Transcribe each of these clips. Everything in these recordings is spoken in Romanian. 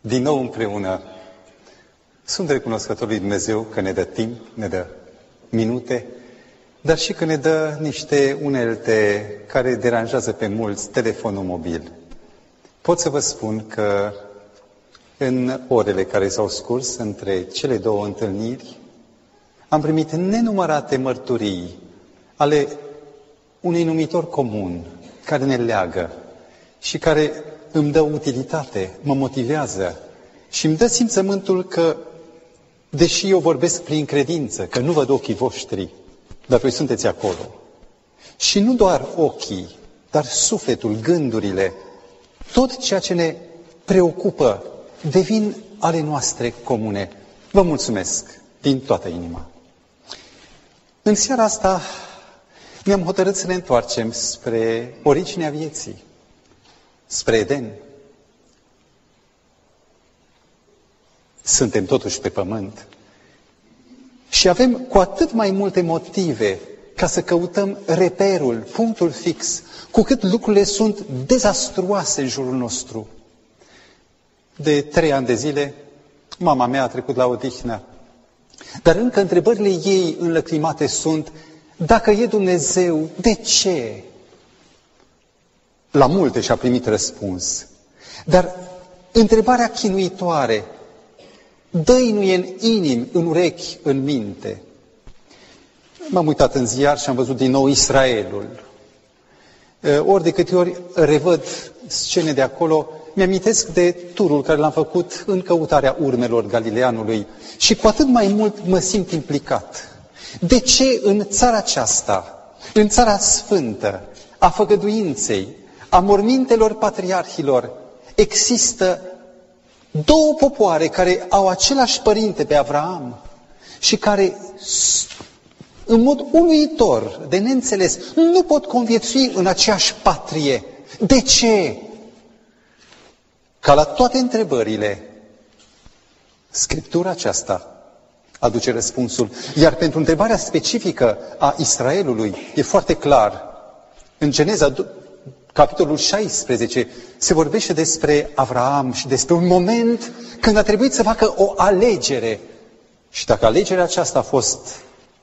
din nou împreună. Sunt recunoscător lui Dumnezeu că ne dă timp, ne dă minute, dar și că ne dă niște unelte care deranjează pe mulți, telefonul mobil. Pot să vă spun că în orele care s-au scurs între cele două întâlniri, am primit nenumărate mărturii ale unui numitor comun care ne leagă și care îmi dă utilitate, mă motivează și îmi dă simțământul că, deși eu vorbesc prin credință, că nu văd ochii voștri, dar voi sunteți acolo. Și nu doar ochii, dar sufletul, gândurile, tot ceea ce ne preocupă devin ale noastre comune. Vă mulțumesc din toată inima. În seara asta ne-am hotărât să ne întoarcem spre originea vieții, spre Eden. Suntem totuși pe pământ și avem cu atât mai multe motive ca să căutăm reperul, punctul fix, cu cât lucrurile sunt dezastruoase în jurul nostru. De trei ani de zile, mama mea a trecut la odihnă, dar încă întrebările ei înlăcrimate sunt, dacă e Dumnezeu, de ce? La multe și-a primit răspuns. Dar întrebarea chinuitoare, dăinuie în inim, în urechi, în minte. M-am uitat în ziar și am văzut din nou Israelul. Ori de câte ori revăd scene de acolo, mi-amintesc de turul care l-am făcut în căutarea urmelor Galileanului și cu atât mai mult mă simt implicat. De ce în țara aceasta, în țara sfântă, a făgăduinței, a mormintelor patriarhilor, există două popoare care au același părinte pe Avraam și care în mod uluitor, de neînțeles, nu pot conviețui în aceeași patrie. De ce? Ca la toate întrebările, Scriptura aceasta aduce răspunsul. Iar pentru întrebarea specifică a Israelului e foarte clar. În Geneza, capitolul 16, se vorbește despre Avraam și despre un moment când a trebuit să facă o alegere. Și dacă alegerea aceasta a fost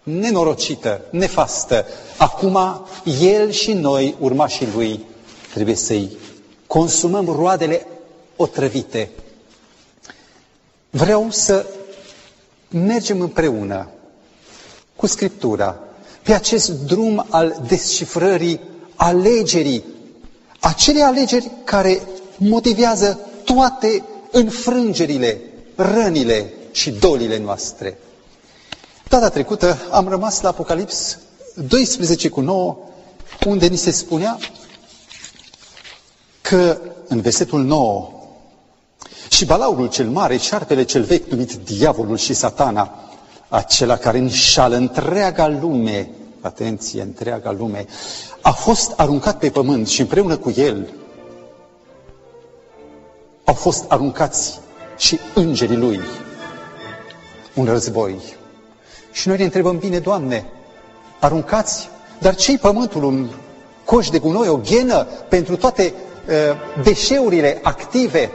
nenorocită, nefastă, acum el și noi, urmașii lui, trebuie să-i consumăm roadele otrăvite. Vreau să mergem împreună cu Scriptura pe acest drum al descifrării alegerii, acele alegeri care motivează toate înfrângerile, rănile și dolile noastre. Data trecută am rămas la Apocalips 12 cu 9, unde ni se spunea că în versetul 9 și balaurul cel mare, șarpele cel vechi numit diavolul și satana, acela care înșală întreaga lume, atenție, întreaga lume, a fost aruncat pe pământ și împreună cu el au fost aruncați și îngerii lui. Un război. Și noi ne întrebăm, bine, Doamne, aruncați, dar ce-i pământul? Un coș de gunoi, o ghenă pentru toate uh, deșeurile active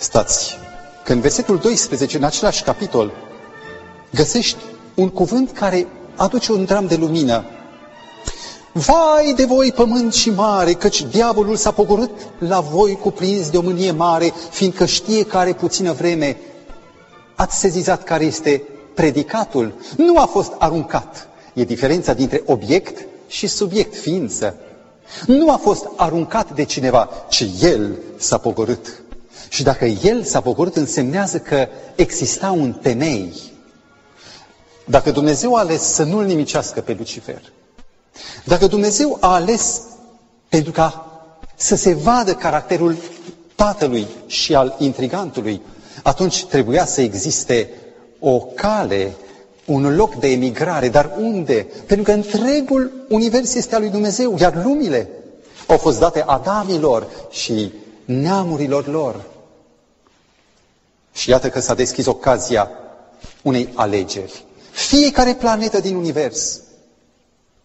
Stați, că în versetul 12, în același capitol, găsești un cuvânt care aduce un dram de lumină. Vai de voi, pământ și mare, căci diavolul s-a pogorât la voi cuprins de o mânie mare, fiindcă știe că are puțină vreme. Ați sezizat care este predicatul? Nu a fost aruncat. E diferența dintre obiect și subiect, ființă. Nu a fost aruncat de cineva, ci el s-a pogorât. Și dacă el s-a pogorât, însemnează că exista un temei. Dacă Dumnezeu a ales să nu-l nimicească pe Lucifer, dacă Dumnezeu a ales pentru ca să se vadă caracterul tatălui și al intrigantului, atunci trebuia să existe o cale, un loc de emigrare. Dar unde? Pentru că întregul univers este al lui Dumnezeu, iar lumile au fost date Adamilor și neamurilor lor. Și iată că s-a deschis ocazia unei alegeri. Fiecare planetă din univers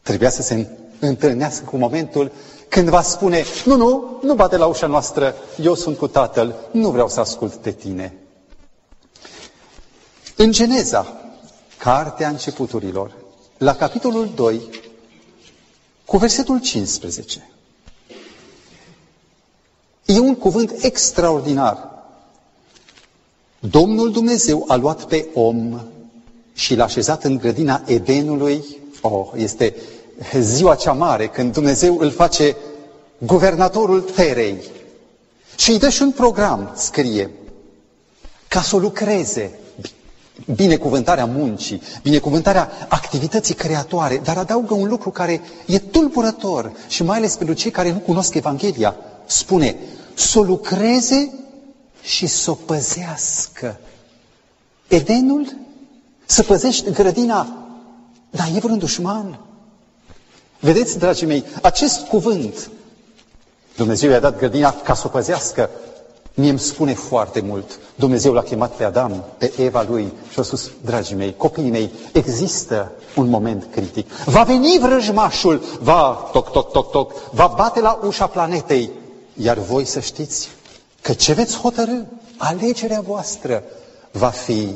trebuia să se întâlnească cu momentul când va spune, nu, nu, nu bate la ușa noastră, eu sunt cu Tatăl, nu vreau să ascult de tine. În Geneza, cartea începuturilor, la capitolul 2, cu versetul 15, e un cuvânt extraordinar. Domnul Dumnezeu a luat pe om și l-a așezat în grădina Edenului. Oh, este ziua cea mare când Dumnezeu îl face guvernatorul terei. Și îi dă și un program, scrie, ca să o lucreze. Binecuvântarea muncii, binecuvântarea activității creatoare, dar adaugă un lucru care e tulburător și mai ales pentru cei care nu cunosc Evanghelia. Spune, să o lucreze și să o păzească. Edenul? Să păzești grădina, dar e vreun dușman. Vedeți, dragii mei, acest cuvânt, Dumnezeu i-a dat grădina ca să o păzească, mie îmi spune foarte mult. Dumnezeu l-a chemat pe Adam, pe Eva lui și a spus, dragii mei, copiii mei, există un moment critic. Va veni vrăjmașul, va toc, toc, toc, toc, va bate la ușa planetei, iar voi să știți că ce veți hotărâ, alegerea voastră va fi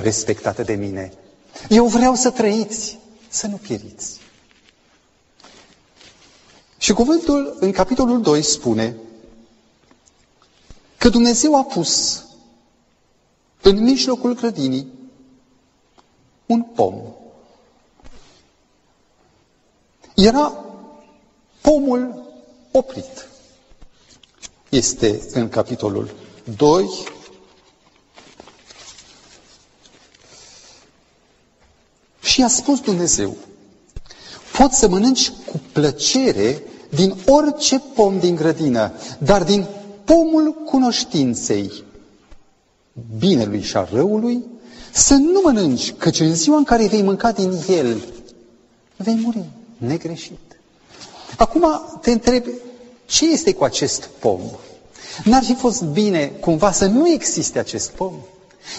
respectată de mine. Eu vreau să trăiți, să nu pieriți. Și cuvântul în capitolul 2 spune că Dumnezeu a pus în mijlocul grădinii un pom. Era pomul oprit. Este în capitolul 2, Și a spus Dumnezeu, poți să mănânci cu plăcere din orice pom din grădină, dar din pomul cunoștinței binelui și a răului, să nu mănânci, căci în ziua în care vei mânca din el, vei muri negreșit. Acum te întreb, ce este cu acest pom? N-ar fi fost bine cumva să nu existe acest pom?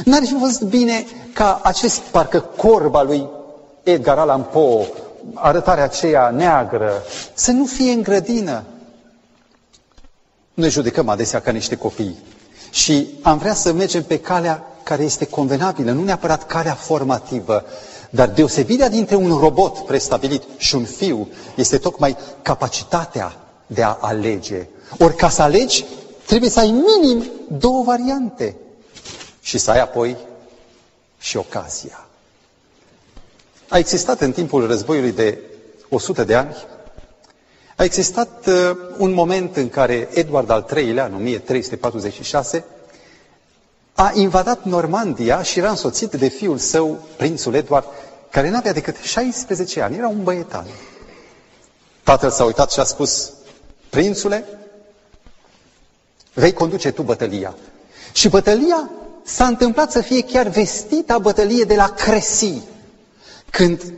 N-ar fi fost bine ca acest, parcă corba lui Edgar Allan Poe, arătarea aceea neagră, să nu fie în grădină. Noi judecăm adesea ca niște copii și am vrea să mergem pe calea care este convenabilă, nu neapărat calea formativă, dar deosebirea dintre un robot prestabilit și un fiu este tocmai capacitatea de a alege. Ori ca să alegi, trebuie să ai minim două variante și să ai apoi și ocazia. A existat în timpul războiului de 100 de ani, a existat uh, un moment în care Edward al III-lea, în 1346, a invadat Normandia și era însoțit de fiul său, prințul Edward, care nu avea decât 16 ani, era un băietan. Tatăl s-a uitat și a spus, prințule, vei conduce tu bătălia. Și bătălia s-a întâmplat să fie chiar vestita bătălie de la Cresi, când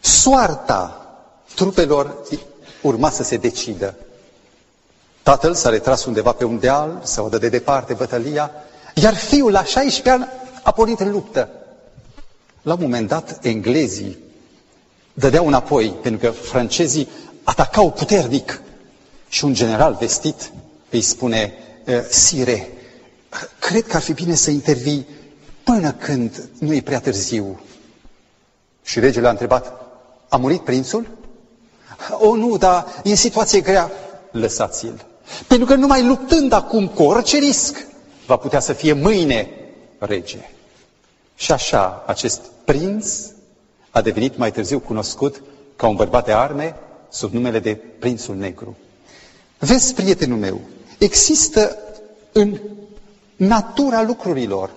soarta trupelor urma să se decidă. Tatăl s-a retras undeva pe un deal, să dă de departe bătălia, iar fiul la 16 ani a pornit în luptă. La un moment dat, englezii dădeau înapoi, pentru că francezii atacau puternic. Și un general vestit îi spune, Sire, cred că ar fi bine să intervii până când nu e prea târziu. Și regele a întrebat, a murit prințul? O, nu, dar e în situație grea. Lăsați-l. Pentru că numai luptând acum cu orice risc, va putea să fie mâine rege. Și așa, acest prinț a devenit mai târziu cunoscut ca un bărbat de arme sub numele de Prințul Negru. Vezi, prietenul meu, există în natura lucrurilor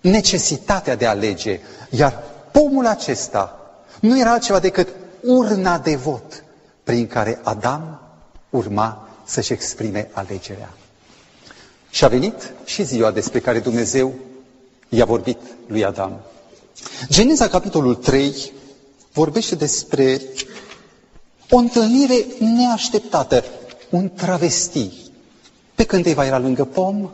necesitatea de a alege, iar pomul acesta nu era altceva decât urna de vot prin care Adam urma să-și exprime alegerea. Și a venit și ziua despre care Dumnezeu i-a vorbit lui Adam. Geneza, capitolul 3, vorbește despre o întâlnire neașteptată, un travesti. Pe când Eva era lângă pom,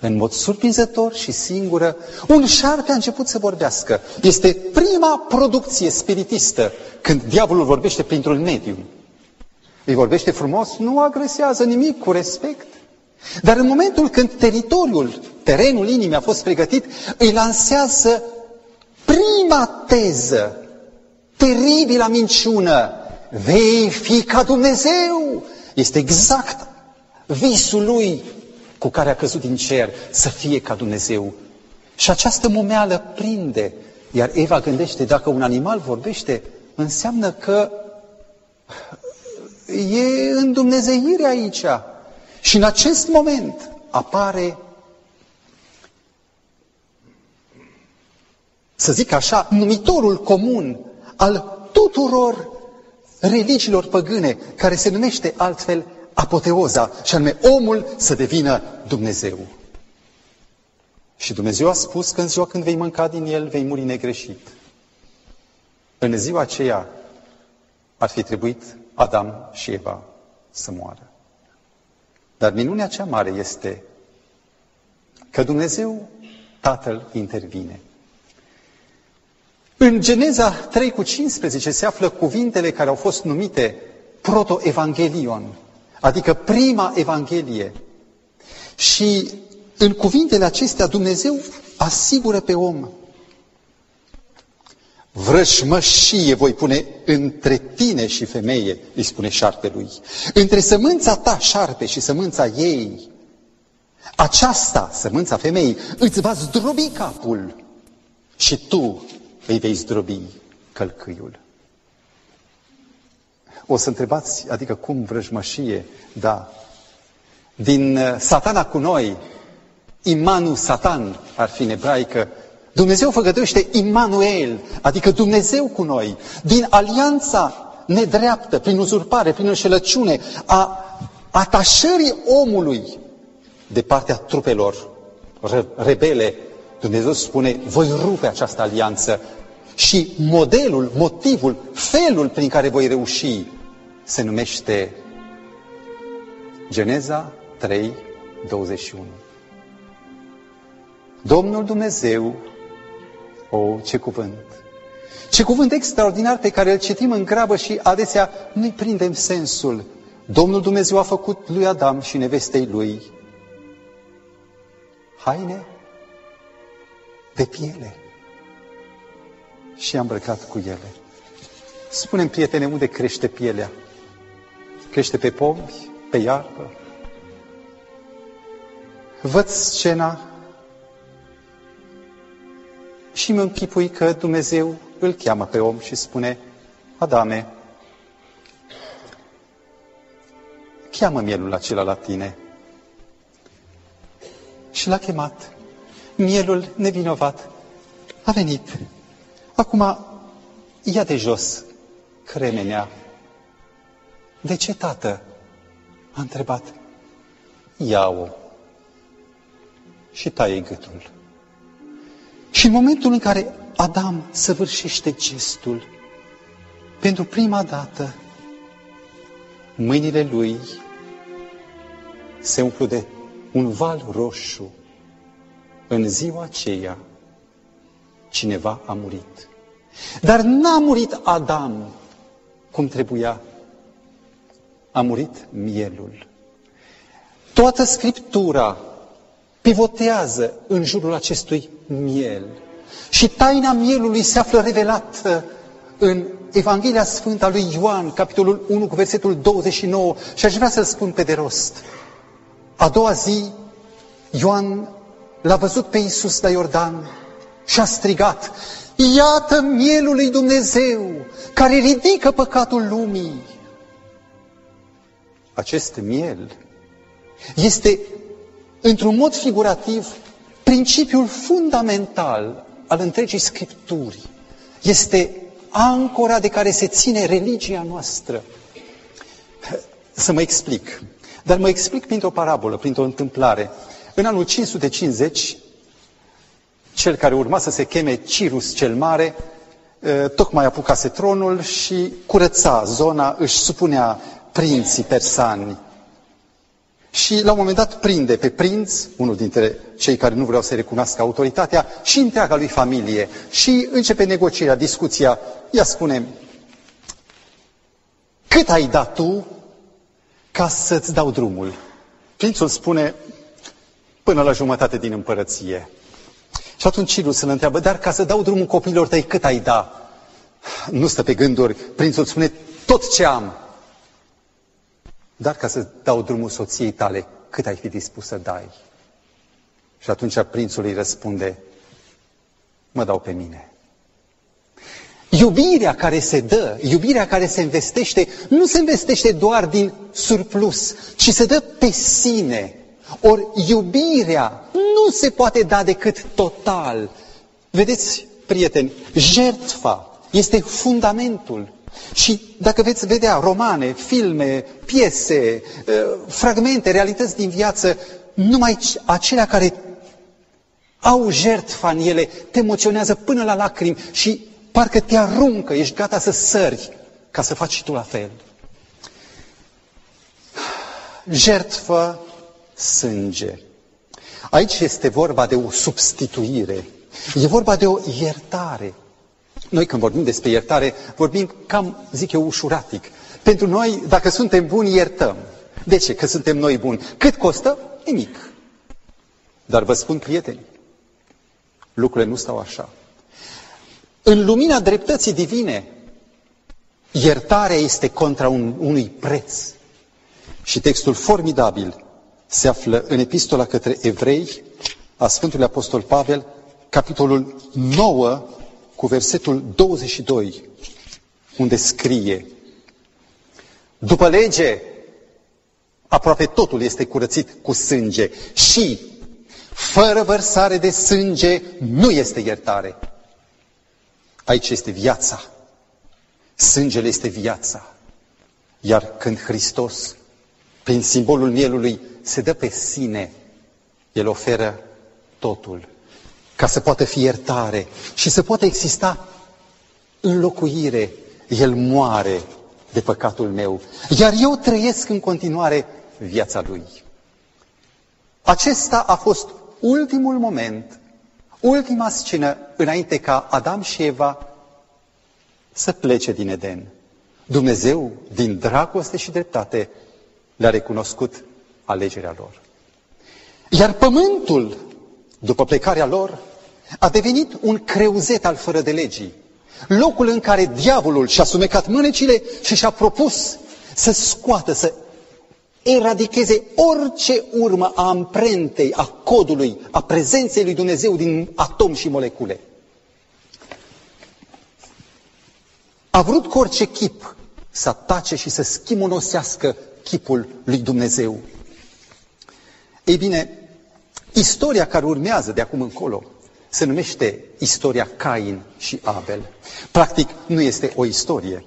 în mod surprinzător și singură, un șarpe a început să vorbească. Este prima producție spiritistă când diavolul vorbește printr-un medium. îi vorbește frumos, nu agresează nimic cu respect. Dar în momentul când teritoriul, terenul inimii a fost pregătit, îi lansează prima teză, teribilă minciună, vei fi ca Dumnezeu. Este exact visul lui cu care a căzut din cer, să fie ca Dumnezeu. Și această momeală prinde, iar Eva gândește, dacă un animal vorbește, înseamnă că e în Dumnezeire aici. Și în acest moment apare, să zic așa, numitorul comun al tuturor religiilor păgâne, care se numește altfel apoteoza, și anume omul să devină Dumnezeu. Și Dumnezeu a spus că în ziua când vei mânca din el, vei muri negreșit. În ziua aceea ar fi trebuit Adam și Eva să moară. Dar minunea cea mare este că Dumnezeu, Tatăl, intervine. În Geneza 3 cu 15 se află cuvintele care au fost numite proto-evangelion, adică prima Evanghelie. Și în cuvintele acestea Dumnezeu asigură pe om. Vrășmășie voi pune între tine și femeie, îi spune șarpelui. Între sămânța ta, șarpe, și sămânța ei. Aceasta, sămânța femeii, îți va zdrobi capul și tu îi vei zdrobi călcâiul. O să întrebați, adică cum vrăjmășie? Da. Din uh, satana cu noi, Imanu Satan ar fi în ebraică, Dumnezeu făgăduiește Immanuel, adică Dumnezeu cu noi. Din alianța nedreaptă, prin uzurpare, prin înșelăciune, a atașării omului de partea trupelor rebele, Dumnezeu spune, voi rupe această alianță și modelul, motivul, felul prin care voi reuși se numește Geneza 3, 21. Domnul Dumnezeu, o, ce cuvânt! Ce cuvânt extraordinar pe care îl citim în grabă și adesea nu-i prindem sensul. Domnul Dumnezeu a făcut lui Adam și nevestei lui haine de piele și a îmbrăcat cu ele. Spunem, prietene, unde crește pielea? Crește pe pomi, pe iarbă? Văd scena și mă închipui că Dumnezeu îl cheamă pe om și spune, Adame, cheamă mielul acela la tine. Și l-a chemat. Mielul nevinovat a venit. Acum, ia de jos cremenea. De ce, tată? A întrebat. Ia-o și taie gâtul. Și în momentul în care Adam săvârșește gestul, pentru prima dată, mâinile lui se umplu de un val roșu. În ziua aceea, cineva a murit. Dar n-a murit Adam cum trebuia. A murit mielul. Toată Scriptura pivotează în jurul acestui miel. Și taina mielului se află revelată în Evanghelia Sfântă a lui Ioan, capitolul 1 cu versetul 29 și aș vrea să-l spun pe de rost. A doua zi, Ioan l-a văzut pe Iisus la Iordan și a strigat, Iată mielul lui Dumnezeu care ridică păcatul lumii. Acest miel este, într-un mod figurativ, principiul fundamental al întregii Scripturi. Este ancora de care se ține religia noastră. Să mă explic. Dar mă explic printr-o parabolă, printr-o întâmplare. În anul 550, cel care urma să se cheme Cirus cel Mare, tocmai apucase tronul și curăța zona, își supunea prinții persani. Și la un moment dat prinde pe prinț, unul dintre cei care nu vreau să recunoască autoritatea, și întreaga lui familie. Și începe negocierea, discuția. Ea spune, cât ai dat tu ca să-ți dau drumul. Prințul spune, până la jumătate din împărăție. Și atunci Cirus îl întreabă, dar ca să dau drumul copiilor tăi, cât ai da? Nu stă pe gânduri. Prințul spune, tot ce am. Dar ca să dau drumul soției tale, cât ai fi dispus să dai? Și atunci prințul îi răspunde, mă dau pe mine. Iubirea care se dă, iubirea care se investește, nu se investește doar din surplus, ci se dă pe sine. Ori iubirea nu se poate da decât total. Vedeți, prieteni, jertfa este fundamentul. Și dacă veți vedea romane, filme, piese, ă, fragmente, realități din viață, numai acelea care au jertfa în ele, te emoționează până la lacrimi și parcă te aruncă, ești gata să sări ca să faci și tu la fel. Jertfă, sânge. Aici este vorba de o substituire. E vorba de o iertare. Noi când vorbim despre iertare, vorbim cam, zic eu, ușuratic. Pentru noi, dacă suntem buni, iertăm. De ce? Că suntem noi buni. Cât costă? Nimic. Dar vă spun, prieteni, lucrurile nu stau așa. În lumina dreptății divine, iertarea este contra un, unui preț. Și textul formidabil se află în epistola către evrei a Sfântului Apostol Pavel, capitolul 9, cu versetul 22, unde scrie După lege, aproape totul este curățit cu sânge și fără vărsare de sânge nu este iertare. Aici este viața. Sângele este viața. Iar când Hristos, prin simbolul mielului, se dă pe sine, El oferă totul ca să poată fi iertare și să poată exista înlocuire. El moare de păcatul meu, iar eu trăiesc în continuare viața Lui. Acesta a fost ultimul moment, ultima scenă înainte ca Adam și Eva să plece din Eden. Dumnezeu, din dragoste și dreptate, le-a recunoscut alegerea lor. Iar pământul, după plecarea lor, a devenit un creuzet al fără de legii. Locul în care diavolul și-a sumecat mânecile și și-a propus să scoată, să eradicheze orice urmă a amprentei, a codului, a prezenței lui Dumnezeu din atom și molecule. A vrut cu orice chip să atace și să schimonosească chipul lui Dumnezeu. Ei bine, istoria care urmează de acum încolo se numește istoria Cain și Abel. Practic, nu este o istorie.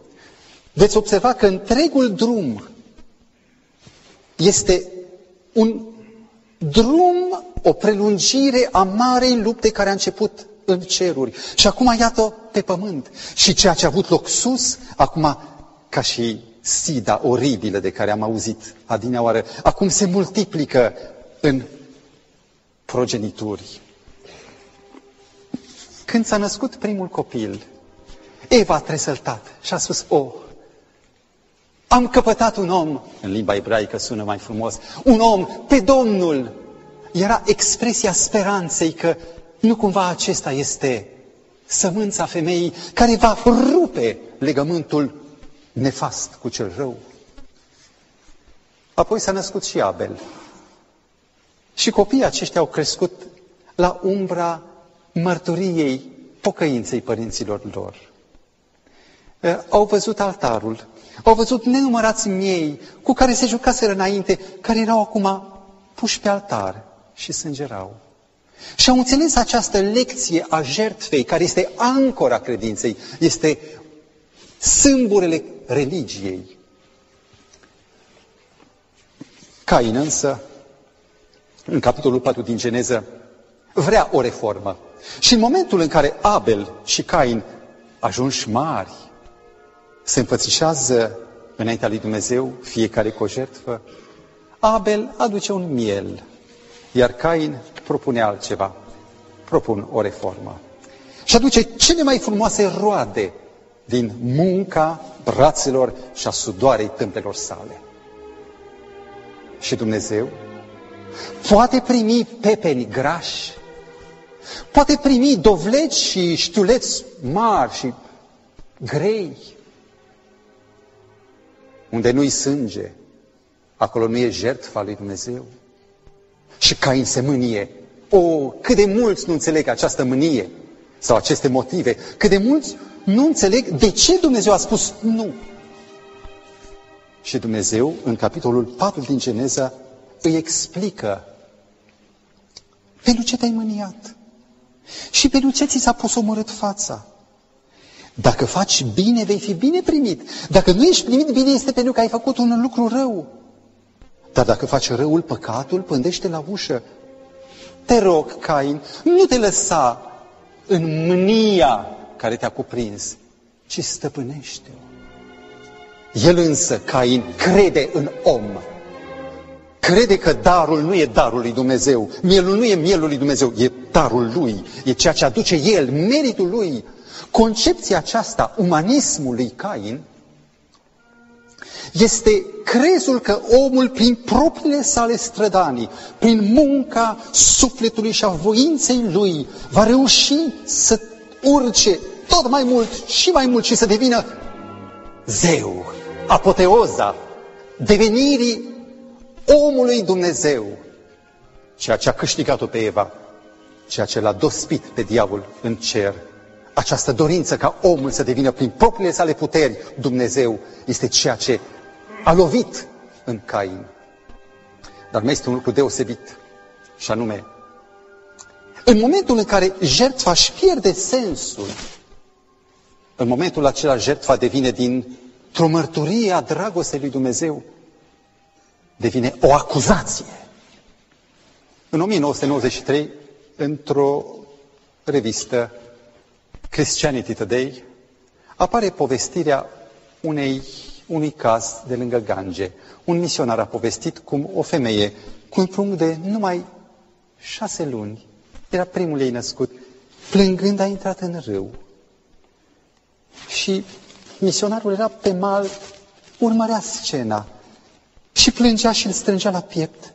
Veți observa că întregul drum este un drum, o prelungire a marei lupte care a început în ceruri și acum iată pe pământ. Și ceea ce a avut loc sus, acum ca și sida oribilă de care am auzit adineoară, acum se multiplică în progenituri. Când s-a născut primul copil, Eva a tresăltat și a spus, o, oh, am căpătat un om, în limba ebraică sună mai frumos, un om pe Domnul. Era expresia speranței că nu cumva acesta este sămânța femeii care va rupe legământul nefast cu cel rău. Apoi s-a născut și Abel. Și copiii aceștia au crescut la umbra mărturiei pocăinței părinților lor. Au văzut altarul, au văzut nenumărați miei cu care se jucaseră înainte, care erau acum puși pe altar și sângerau. Și au înțeles această lecție a jertfei, care este ancora credinței, este sâmburele religiei. Cain însă, în capitolul 4 din Geneză, vrea o reformă. Și în momentul în care Abel și Cain ajunși mari, se înfățișează înaintea lui Dumnezeu, fiecare cu o jertfă, Abel aduce un miel, iar Cain propune altceva. Propun o reformă. Și aduce cele mai frumoase roade din munca brațelor și a sudoarei tâmplelor sale. și Dumnezeu? Poate primi pepeni grași? Poate primi dovleci și știuleți mari și grei? Unde nu-i sânge, acolo nu e jertfa lui Dumnezeu. Și Cain se mânie. O, cât de mulți nu înțeleg această mânie sau aceste motive. Cât de mulți nu înțeleg de ce Dumnezeu a spus nu. Și Dumnezeu, în capitolul 4 din Geneza, îi explică pentru ce te-ai mâniat și pentru ce ți s-a pus omorât fața. Dacă faci bine, vei fi bine primit. Dacă nu ești primit bine, este pentru că ai făcut un lucru rău. Dar dacă faci răul, păcatul pândește la ușă. Te rog, Cain, nu te lăsa în mânia care te-a cuprins, ci stăpânește-o. El însă, Cain, crede în om. Crede că darul nu e darul lui Dumnezeu, mielul nu e mielul lui Dumnezeu, e darul lui, e ceea ce aduce el, meritul lui. Concepția aceasta, umanismul lui Cain, este crezul că omul, prin propriile sale strădanii, prin munca sufletului și a voinței lui, va reuși să urce tot mai mult și mai mult și să devină zeu, apoteoza devenirii omului Dumnezeu, ceea ce a câștigat-o pe Eva, ceea ce l-a dospit pe diavol în cer. Această dorință ca omul să devină prin propriile sale puteri Dumnezeu este ceea ce a lovit în Cain. Dar mai este un lucru deosebit, și anume, în momentul în care jertfa își pierde sensul, în momentul acela jertfa devine dintr-o mărturie a dragostei lui Dumnezeu, devine o acuzație. În 1993, într-o revistă Christianity Today, apare povestirea unei unui caz de lângă Gange. Un misionar a povestit cum o femeie cu un prunc de numai șase luni, era primul ei născut, plângând a intrat în râu. Și misionarul era pe mal, urmărea scena și plângea și îl strângea la piept.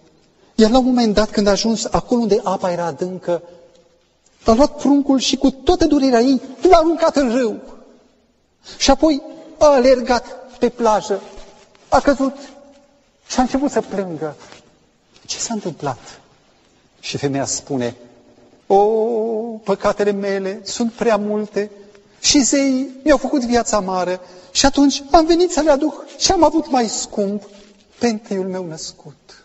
Iar la un moment dat, când a ajuns acolo unde apa era adâncă, a luat pruncul și cu toată durerea ei l-a aruncat în râu. Și apoi a alergat pe plajă, a căzut și a început să plângă. Ce s-a întâmplat? Și femeia spune, o, păcatele mele sunt prea multe și zeii mi-au făcut viața mare și atunci am venit să le aduc și am avut mai scump pe întâiul meu născut.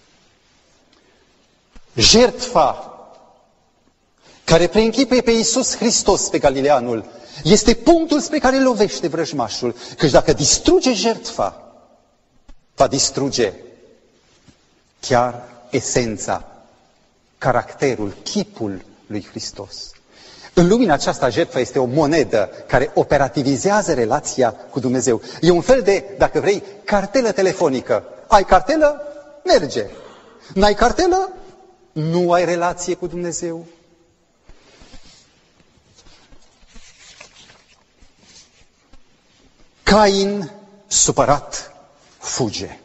Jertfa care preînchipuie pe Iisus Hristos pe Galileanul este punctul spre care lovește vrăjmașul. Căci dacă distruge jertfa, va distruge chiar esența, caracterul, chipul lui Hristos. În lumina aceasta, jertfa este o monedă care operativizează relația cu Dumnezeu. E un fel de, dacă vrei, cartelă telefonică. Ai cartelă? Merge. N-ai cartelă? Nu ai relație cu Dumnezeu. Cain, supărat, fuge.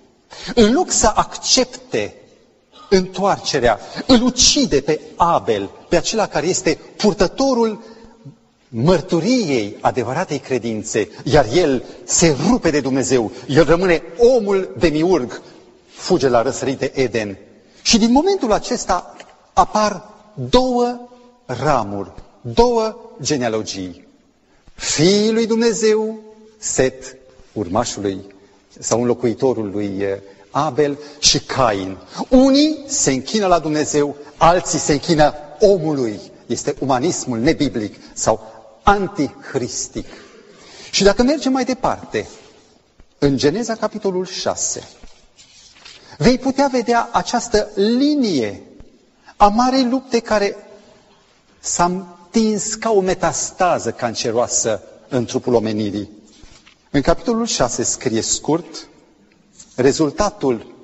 În loc să accepte întoarcerea, îl ucide pe Abel, pe acela care este purtătorul mărturiei adevăratei credințe, iar el se rupe de Dumnezeu, el rămâne omul de miurg, fuge la răsărite Eden. Și din momentul acesta apar două ramuri, două genealogii. Fiii lui Dumnezeu Set, urmașului sau înlocuitorul lui eh, Abel și Cain. Unii se închină la Dumnezeu, alții se închină omului. Este umanismul nebiblic sau antihristic. Și dacă mergem mai departe, în Geneza capitolul 6, vei putea vedea această linie a marei lupte care s-a întins ca o metastază canceroasă în trupul omenirii. În capitolul 6 scrie scurt rezultatul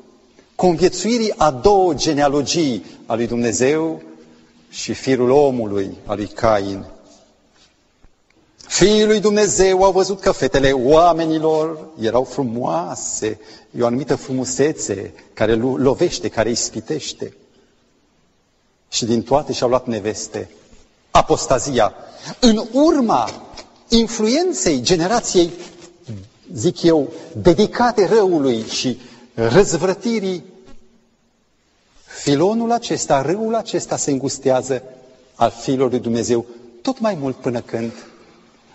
conviețuirii a două genealogii a lui Dumnezeu și firul omului, a lui Cain. Fiii lui Dumnezeu au văzut că fetele oamenilor erau frumoase, e o anumită frumusețe care lovește, care ispitește. Și din toate și-au luat neveste. Apostazia. În urma influenței generației, zic eu, dedicate răului și răzvrătirii, filonul acesta, râul acesta se îngustează al fiilor lui Dumnezeu tot mai mult până când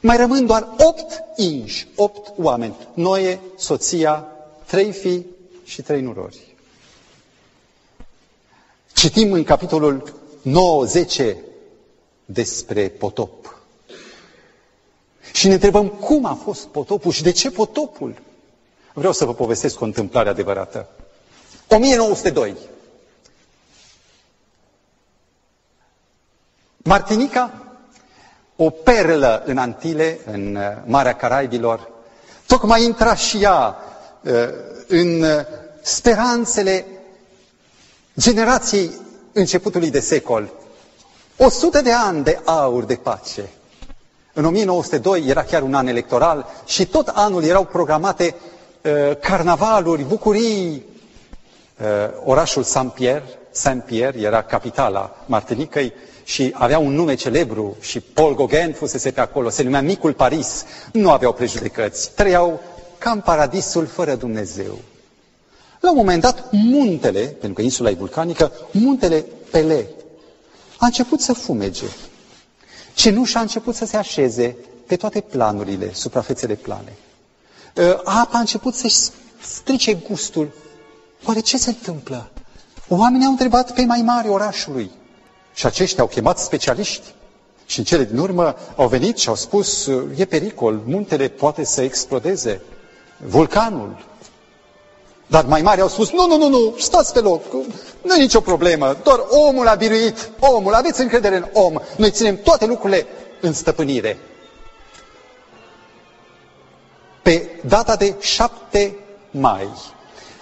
mai rămân doar opt inși, opt oameni. Noe, soția, trei fii și trei nurori. Citim în capitolul 9-10 despre potop. Și ne întrebăm cum a fost potopul și de ce potopul. Vreau să vă povestesc o întâmplare adevărată. 1902. Martinica o perlă în Antile, în uh, Marea Caraibilor, tocmai intra și ea uh, în uh, speranțele generației începutului de secol. O sută de ani de aur de pace. În 1902 era chiar un an electoral și tot anul erau programate uh, carnavaluri, bucurii. Uh, orașul Saint-Pierre, Saint-Pierre era capitala Martinicăi, și avea un nume celebru și Paul Gauguin fusese pe acolo, se numea Micul Paris, nu aveau prejudecăți, trăiau ca în paradisul fără Dumnezeu. La un moment dat, muntele, pentru că insula e vulcanică, muntele Pele a început să fumege. Cenușa a început să se așeze pe toate planurile, suprafețele plane. Ă, apa a început să-și strice gustul. Oare ce se întâmplă? Oamenii au întrebat pe mai mari orașului. Și aceștia au chemat specialiști. Și în cele din urmă au venit și au spus, e pericol, muntele poate să explodeze, vulcanul. Dar mai mari au spus, nu, nu, nu, nu, stați pe loc, nu e nicio problemă, doar omul a biruit, omul, aveți încredere în om, noi ținem toate lucrurile în stăpânire. Pe data de 7 mai,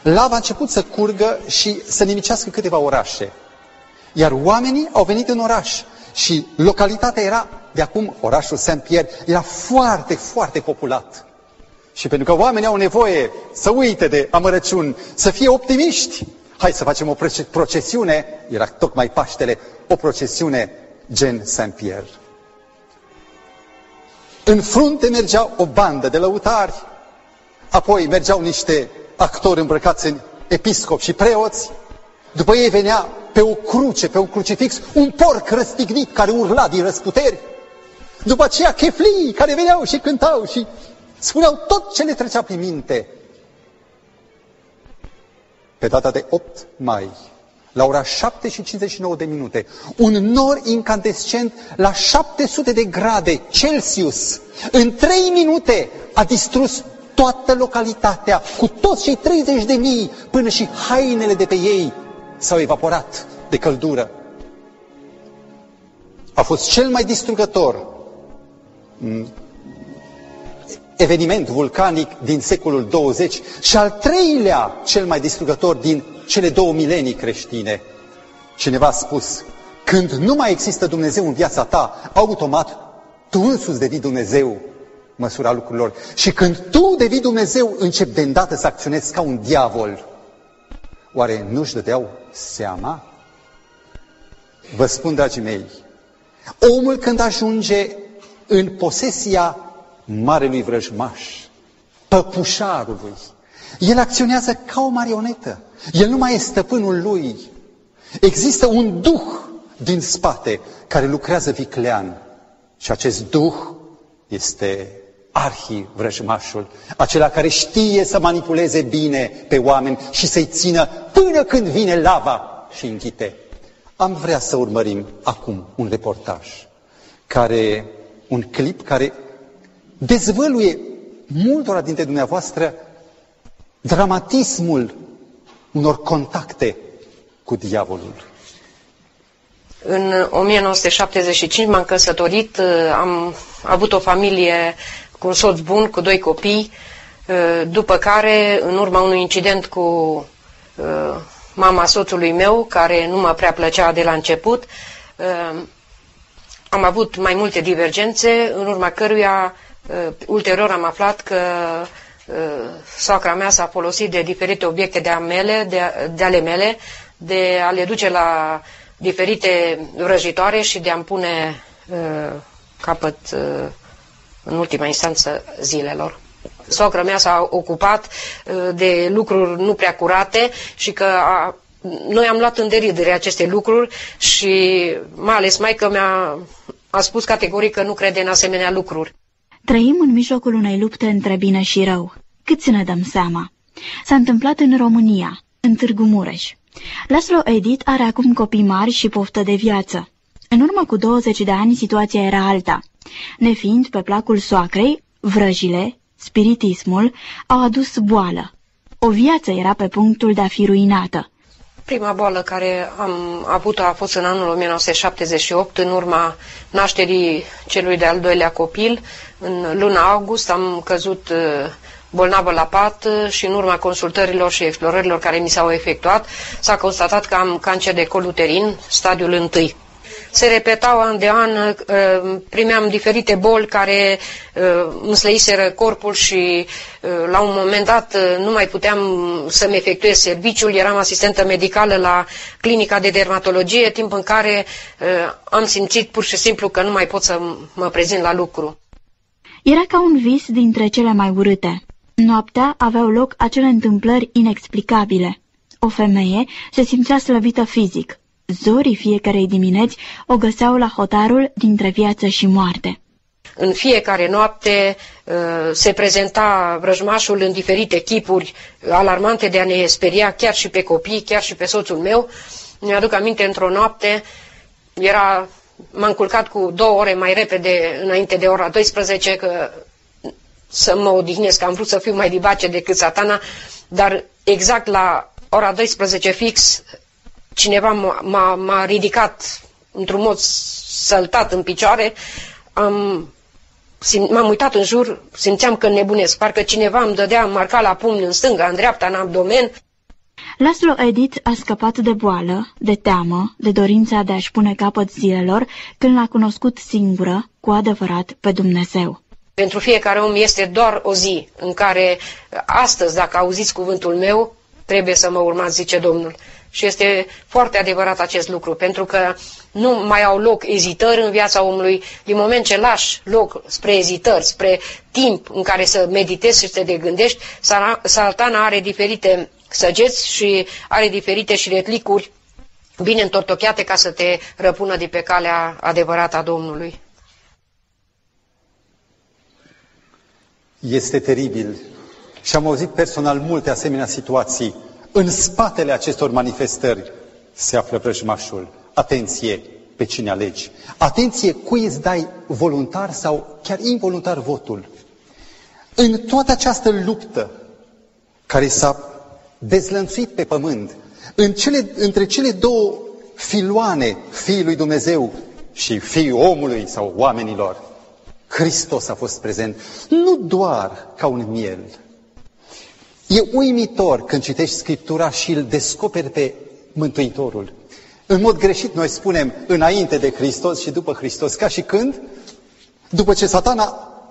lava a început să curgă și să nimicească câteva orașe. Iar oamenii au venit în oraș și localitatea era, de acum orașul Saint-Pierre, era foarte, foarte populat. Și pentru că oamenii au nevoie să uite de amărăciuni, să fie optimiști, hai să facem o procesiune, era tocmai Paștele, o procesiune gen Saint-Pierre. În frunte mergea o bandă de lăutari, apoi mergeau niște actori îmbrăcați în episcop și preoți, după ei venea pe o cruce, pe un crucifix, un porc răstignit care urla din răsputeri. După aceea cheflii care veneau și cântau și spuneau tot ce le trecea prin minte. Pe data de 8 mai, la ora 7 și 59 de minute, un nor incandescent la 700 de grade Celsius, în 3 minute, a distrus toată localitatea, cu toți cei 30 de mii, până și hainele de pe ei s-au evaporat de căldură. A fost cel mai distrugător mm, eveniment vulcanic din secolul 20 și al treilea cel mai distrugător din cele două milenii creștine. Cineva a spus, când nu mai există Dumnezeu în viața ta, automat tu însuți devii Dumnezeu măsura lucrurilor. Și când tu devii Dumnezeu, începi de îndată să acționezi ca un diavol. Oare nu-și dădeau seama? Vă spun, dragii mei, omul când ajunge în posesia marelui vrăjmaș, păpușarului, el acționează ca o marionetă. El nu mai e stăpânul lui. Există un duh din spate care lucrează viclean. Și acest duh este arhi vrăjmașul, acela care știe să manipuleze bine pe oameni și să-i țină până când vine lava și înghite. Am vrea să urmărim acum un reportaj, care, un clip care dezvăluie multora dintre dumneavoastră dramatismul unor contacte cu diavolul. În 1975 m-am căsătorit, am avut o familie cu un soț bun, cu doi copii, uh, după care, în urma unui incident cu uh, mama soțului meu, care nu mă prea plăcea de la început, uh, am avut mai multe divergențe, în urma căruia uh, ulterior am aflat că uh, soacra mea s-a folosit de diferite obiecte de, mele, de, de ale mele, de a le duce la diferite vrăjitoare și de a-mi pune uh, capăt uh, în ultima instanță zilelor. Socră mea s-a ocupat uh, de lucruri nu prea curate și că a, noi am luat în deridere aceste lucruri și mai ales maică mea a spus categoric că nu crede în asemenea lucruri. Trăim în mijlocul unei lupte între bine și rău. Cât să ne dăm seama? S-a întâmplat în România, în Târgu Mureș. Laslo Edit are acum copii mari și poftă de viață. În urmă cu 20 de ani situația era alta. Nefiind pe placul soacrei, vrăjile, spiritismul au adus boală. O viață era pe punctul de a fi ruinată. Prima boală care am avut-o a fost în anul 1978, în urma nașterii celui de-al doilea copil. În luna august am căzut uh, bolnavă la pat și în urma consultărilor și explorărilor care mi s-au efectuat s-a constatat că am cancer de col uterin, stadiul 1 se repetau an de an, uh, primeam diferite boli care uh, îmi slăiseră corpul și uh, la un moment dat nu mai puteam să-mi efectuez serviciul, eram asistentă medicală la clinica de dermatologie, timp în care am simțit pur și simplu că nu mai pot să mă prezint la lucru. Era ca un vis dintre cele mai urâte. Noaptea aveau loc acele întâmplări inexplicabile. O femeie se simțea slăvită fizic, Zorii fiecarei dimineți o găseau la hotarul dintre viață și moarte. În fiecare noapte uh, se prezenta vrăjmașul în diferite chipuri alarmante de a ne speria chiar și pe copii, chiar și pe soțul meu. Mi-aduc aminte, într-o noapte, era, m-am culcat cu două ore mai repede înainte de ora 12, că să mă odihnesc, am vrut să fiu mai dibace decât satana, dar exact la ora 12 fix cineva m-a ridicat într-un mod săltat în picioare, am m-am uitat în jur, simțeam că nebunesc, parcă cineva îmi dădea marca la pumn în stânga, în dreapta, în abdomen. Laszlo Edith a scăpat de boală, de teamă, de dorința de a-și pune capăt zilelor, când l-a cunoscut singură, cu adevărat, pe Dumnezeu. Pentru fiecare om este doar o zi în care, astăzi, dacă auziți cuvântul meu, trebuie să mă urmați, zice Domnul. Și este foarte adevărat acest lucru, pentru că nu mai au loc ezitări în viața omului. Din moment ce lași loc spre ezitări, spre timp în care să meditezi și să te gândești, saltana are diferite săgeți și are diferite și retlicuri bine întortocheate ca să te răpună de pe calea adevărată a Domnului. Este teribil și am auzit personal multe asemenea situații în spatele acestor manifestări se află vrăjmașul. Atenție pe cine alegi. Atenție cui îți dai voluntar sau chiar involuntar votul. În toată această luptă care s-a dezlănțuit pe pământ, în cele, între cele două filoane, Fiul lui Dumnezeu și Fiul omului sau oamenilor, Hristos a fost prezent, nu doar ca un miel, E uimitor când citești Scriptura și îl descoperi pe Mântuitorul. În mod greșit noi spunem înainte de Hristos și după Hristos, ca și când, după ce satana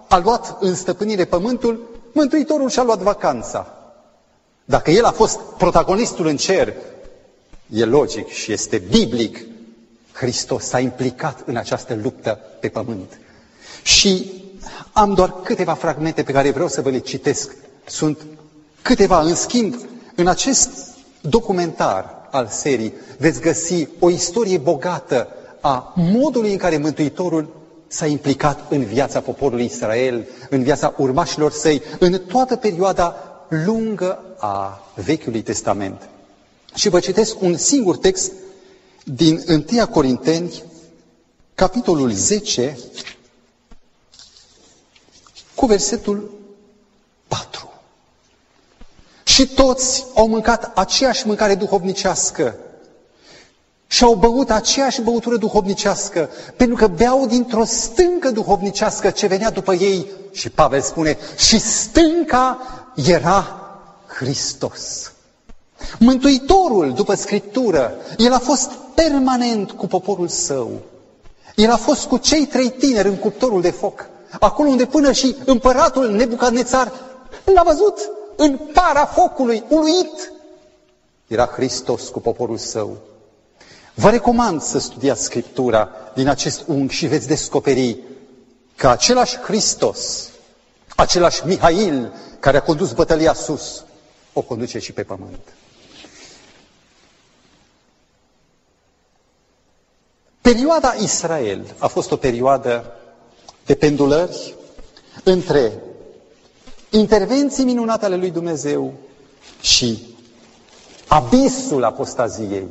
a luat în stăpânire pământul, Mântuitorul și-a luat vacanța. Dacă el a fost protagonistul în cer, e logic și este biblic, Hristos s-a implicat în această luptă pe pământ. Și am doar câteva fragmente pe care vreau să vă le citesc. Sunt Câteva, în schimb, în acest documentar al serii veți găsi o istorie bogată a modului în care Mântuitorul s-a implicat în viața poporului Israel, în viața urmașilor săi, în toată perioada lungă a Vechiului Testament. Și vă citesc un singur text din 1 Corinteni, capitolul 10, cu versetul 4. Și toți au mâncat aceeași mâncare duhovnicească și au băut aceeași băutură duhovnicească, pentru că beau dintr-o stâncă duhovnicească ce venea după ei. Și Pavel spune, și stânca era Hristos. Mântuitorul, după Scriptură, el a fost permanent cu poporul său. El a fost cu cei trei tineri în cuptorul de foc, acolo unde până și împăratul Nebucadnețar l-a văzut în para focului, uluit. Era Hristos cu poporul său. Vă recomand să studiați Scriptura din acest unghi și veți descoperi că același Hristos, același Mihail care a condus bătălia sus, o conduce și pe pământ. Perioada Israel a fost o perioadă de pendulări între intervenții minunate ale lui Dumnezeu și abisul apostaziei.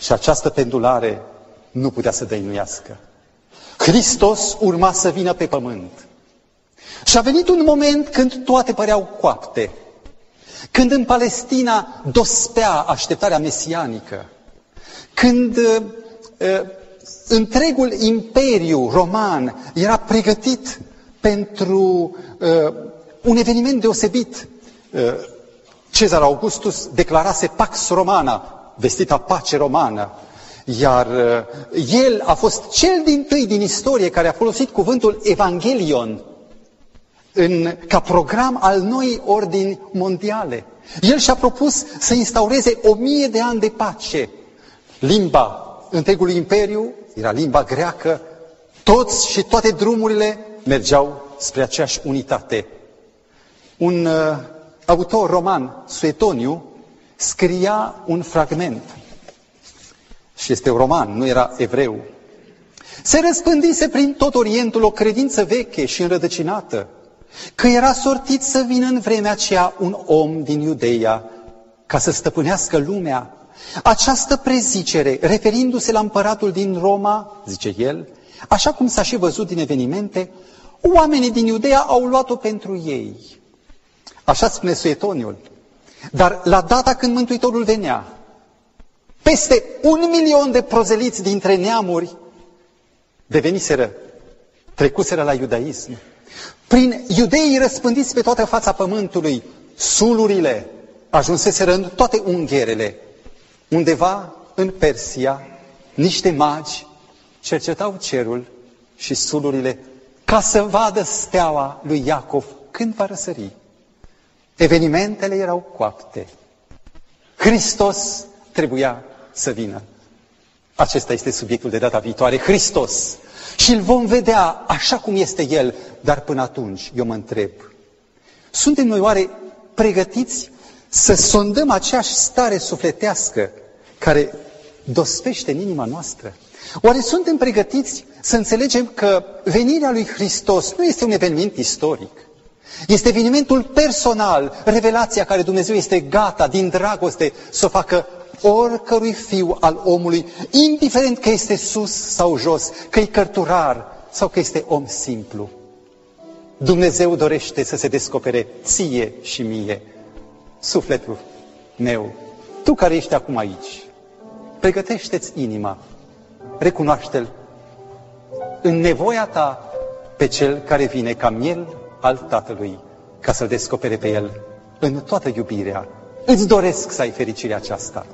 Și această pendulare nu putea să dăinuiască. Hristos urma să vină pe pământ. Și a venit un moment când toate păreau coapte. Când în Palestina dospea așteptarea mesianică. Când uh, uh, întregul imperiu roman era pregătit pentru uh, un eveniment deosebit. Uh, Cezar Augustus declarase Pax Romana, vestita pace romană, iar uh, el a fost cel din tâi din istorie care a folosit cuvântul Evangelion în, ca program al noii ordini mondiale. El și-a propus să instaureze o mie de ani de pace. Limba întregului imperiu era limba greacă, toți și toate drumurile mergeau spre aceeași unitate. Un uh, autor roman, Suetoniu, scria un fragment. Și este roman, nu era evreu. Se răspândise prin tot Orientul o credință veche și înrădăcinată, că era sortit să vină în vremea aceea un om din Iudeia ca să stăpânească lumea. Această prezicere, referindu-se la împăratul din Roma, zice el, așa cum s-a și văzut din evenimente, oamenii din Iudeea au luat-o pentru ei. Așa spune Suetoniul. Dar la data când Mântuitorul venea, peste un milion de prozeliți dintre neamuri deveniseră, trecuseră la iudaism. Prin iudeii răspândiți pe toată fața pământului, sulurile ajunseseră în toate ungherele. Undeva în Persia, niște magi cercetau cerul și sulurile ca să vadă steaua lui Iacov când va răsări. Evenimentele erau coapte. Hristos trebuia să vină. Acesta este subiectul de data viitoare. Hristos. Și îl vom vedea așa cum este El, dar până atunci eu mă întreb. Suntem noi oare pregătiți să sondăm aceeași stare sufletească care dospește în inima noastră? Oare suntem pregătiți să înțelegem că venirea lui Hristos nu este un eveniment istoric? Este evenimentul personal, revelația care Dumnezeu este gata, din dragoste, să o facă oricărui fiu al omului, indiferent că este sus sau jos, că e cărturar sau că este om simplu. Dumnezeu dorește să se descopere ție și mie, sufletul meu, tu care ești acum aici, pregătește-ți inima, recunoaște-L în nevoia ta pe Cel care vine ca miel al Tatălui, ca să-L descopere pe El în toată iubirea. Îți doresc să ai fericirea aceasta.